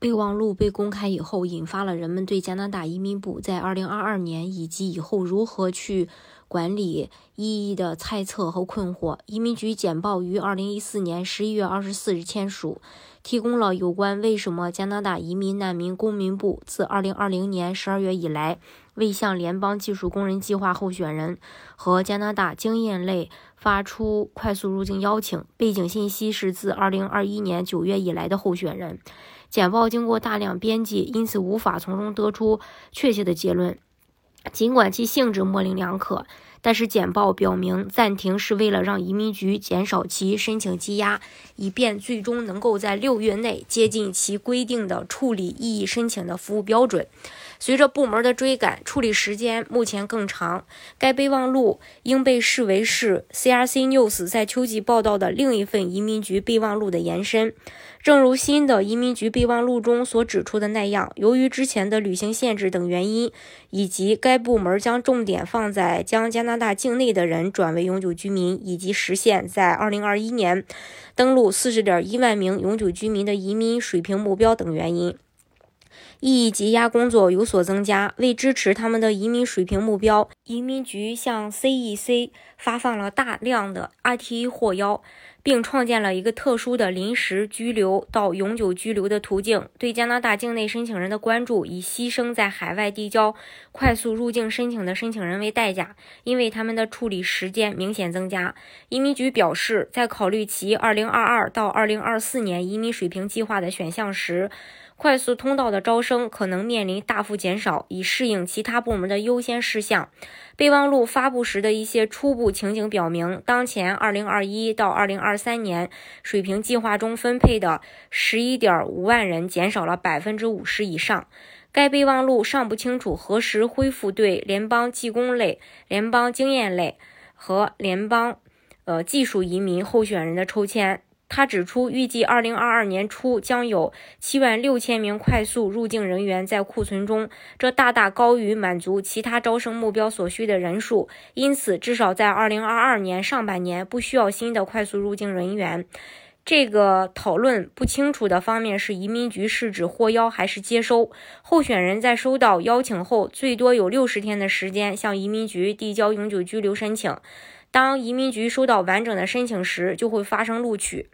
备忘录被公开以后，引发了人们对加拿大移民部在2022年以及以后如何去管理异议的猜测和困惑。移民局简报于2014年11月24日签署，提供了有关为什么加拿大移民难民公民部自2020年12月以来。未向联邦技术工人计划候选人和加拿大经验类发出快速入境邀请，背景信息是自2021年9月以来的候选人。简报经过大量编辑，因此无法从中得出确切的结论。尽管其性质模棱两可，但是简报表明，暂停是为了让移民局减少其申请积压，以便最终能够在六月内接近其规定的处理异议申请的服务标准。随着部门的追赶，处理时间目前更长。该备忘录应被视为是 CRC News 在秋季报道的另一份移民局备忘录的延伸。正如新的移民局备忘录中所指出的那样，由于之前的旅行限制等原因，以及该部门将重点放在将加拿大境内的人转为永久居民，以及实现在2021年登陆40.1万名永久居民的移民水平目标等原因。意义积压工作有所增加。为支持他们的移民水平目标，移民局向 CEC 发放了大量的 RTE 获邀，并创建了一个特殊的临时居留到永久居留的途径。对加拿大境内申请人的关注，以牺牲在海外递交快速入境申请的申请人为代价，因为他们的处理时间明显增加。移民局表示，在考虑其2022到2024年移民水平计划的选项时，快速通道的招生可能面临大幅减少，以适应其他部门的优先事项。备忘录发布时的一些初步情景表明，当前2021到2023年水平计划中分配的11.5万人减少了50%以上。该备忘录尚不清楚何时恢复对联邦技工类、联邦经验类和联邦呃技术移民候选人的抽签。他指出，预计2022年初将有7万六千名快速入境人员在库存中，这大大高于满足其他招生目标所需的人数。因此，至少在2022年上半年不需要新的快速入境人员。这个讨论不清楚的方面是，移民局是指获邀还是接收？候选人在收到邀请后，最多有60天的时间向移民局递交永久居留申请。当移民局收到完整的申请时，就会发生录取。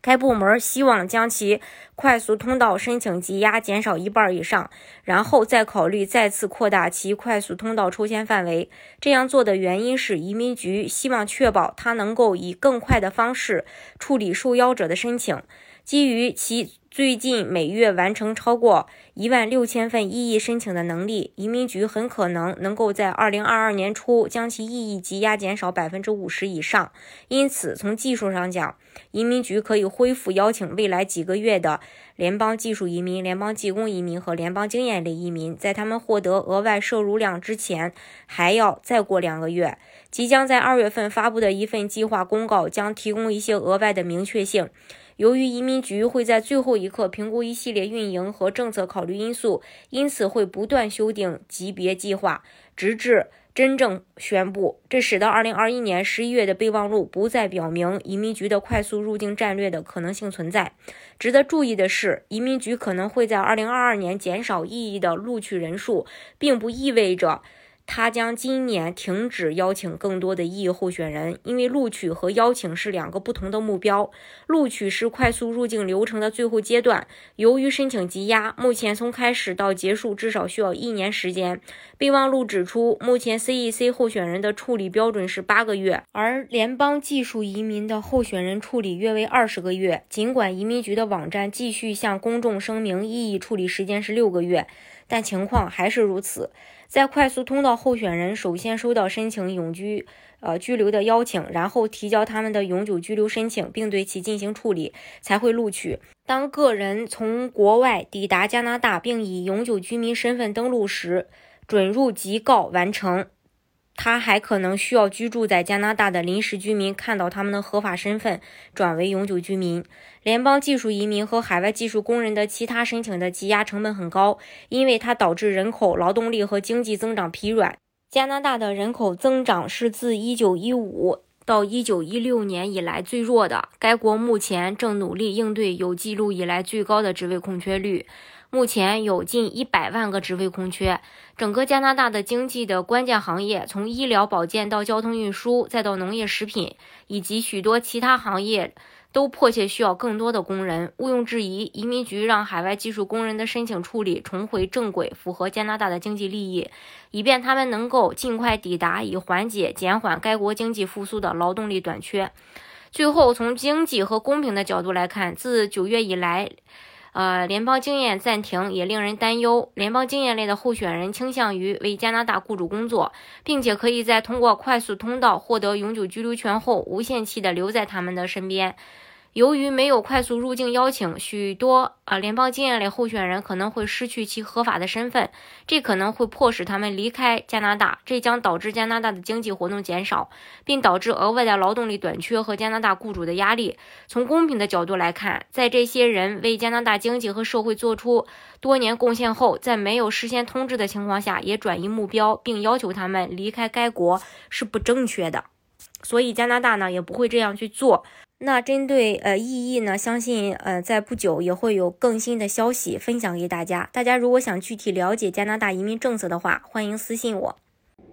该部门希望将其快速通道申请积压减少一半以上，然后再考虑再次扩大其快速通道抽签范围。这样做的原因是，移民局希望确保它能够以更快的方式处理受邀者的申请。基于其最近每月完成超过一万六千份异议申请的能力，移民局很可能能够在二零二二年初将其异议积压减少百分之五十以上。因此，从技术上讲，移民局可以恢复邀请未来几个月的联邦技术移民、联邦技工移民和联邦经验类移民，在他们获得额外摄入量之前，还要再过两个月。即将在二月份发布的一份计划公告将提供一些额外的明确性。由于移民局会在最后一刻评估一系列运营和政策考虑因素，因此会不断修订级别计划，直至真正宣布。这使得2021年11月的备忘录不再表明移民局的快速入境战略的可能性存在。值得注意的是，移民局可能会在2022年减少异议的录取人数，并不意味着。他将今年停止邀请更多的异议候选人，因为录取和邀请是两个不同的目标。录取是快速入境流程的最后阶段，由于申请积压，目前从开始到结束至少需要一年时间。备忘录指出，目前 CEC 候选人的处理标准是八个月，而联邦技术移民的候选人处理约为二十个月。尽管移民局的网站继续向公众声明异议处理时间是六个月。但情况还是如此，在快速通道候选人首先收到申请永居呃居留的邀请，然后提交他们的永久居留申请，并对其进行处理，才会录取。当个人从国外抵达加拿大并以永久居民身份登陆时，准入即告完成。他还可能需要居住在加拿大的临时居民看到他们的合法身份转为永久居民。联邦技术移民和海外技术工人的其他申请的积压成本很高，因为它导致人口、劳动力和经济增长疲软。加拿大的人口增长是自1915到1916年以来最弱的。该国目前正努力应对有记录以来最高的职位空缺率。目前有近一百万个职位空缺。整个加拿大的经济的关键行业，从医疗保健到交通运输，再到农业食品，以及许多其他行业，都迫切需要更多的工人。毋庸置疑，移民局让海外技术工人的申请处理重回正轨，符合加拿大的经济利益，以便他们能够尽快抵达，以缓解减缓该国经济复苏的劳动力短缺。最后，从经济和公平的角度来看，自九月以来。呃，联邦经验暂停也令人担忧。联邦经验类的候选人倾向于为加拿大雇主工作，并且可以在通过快速通道获得永久居留权后，无限期的留在他们的身边。由于没有快速入境邀请，许多啊联邦经验类候选人可能会失去其合法的身份，这可能会迫使他们离开加拿大，这将导致加拿大的经济活动减少，并导致额外的劳动力短缺和加拿大雇主的压力。从公平的角度来看，在这些人为加拿大经济和社会做出多年贡献后，在没有事先通知的情况下也转移目标，并要求他们离开该国是不正确的。所以加拿大呢也不会这样去做。那针对呃异议呢，相信呃在不久也会有更新的消息分享给大家。大家如果想具体了解加拿大移民政策的话，欢迎私信我。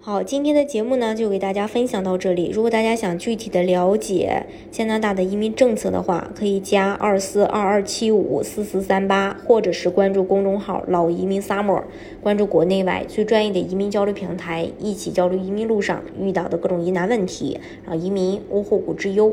好，今天的节目呢就给大家分享到这里。如果大家想具体的了解加拿大的移民政策的话，可以加二四二二七五四四三八，或者是关注公众号“老移民 summer”，关注国内外最专业的移民交流平台，一起交流移民路上遇到的各种疑难问题，让移民无后顾之忧。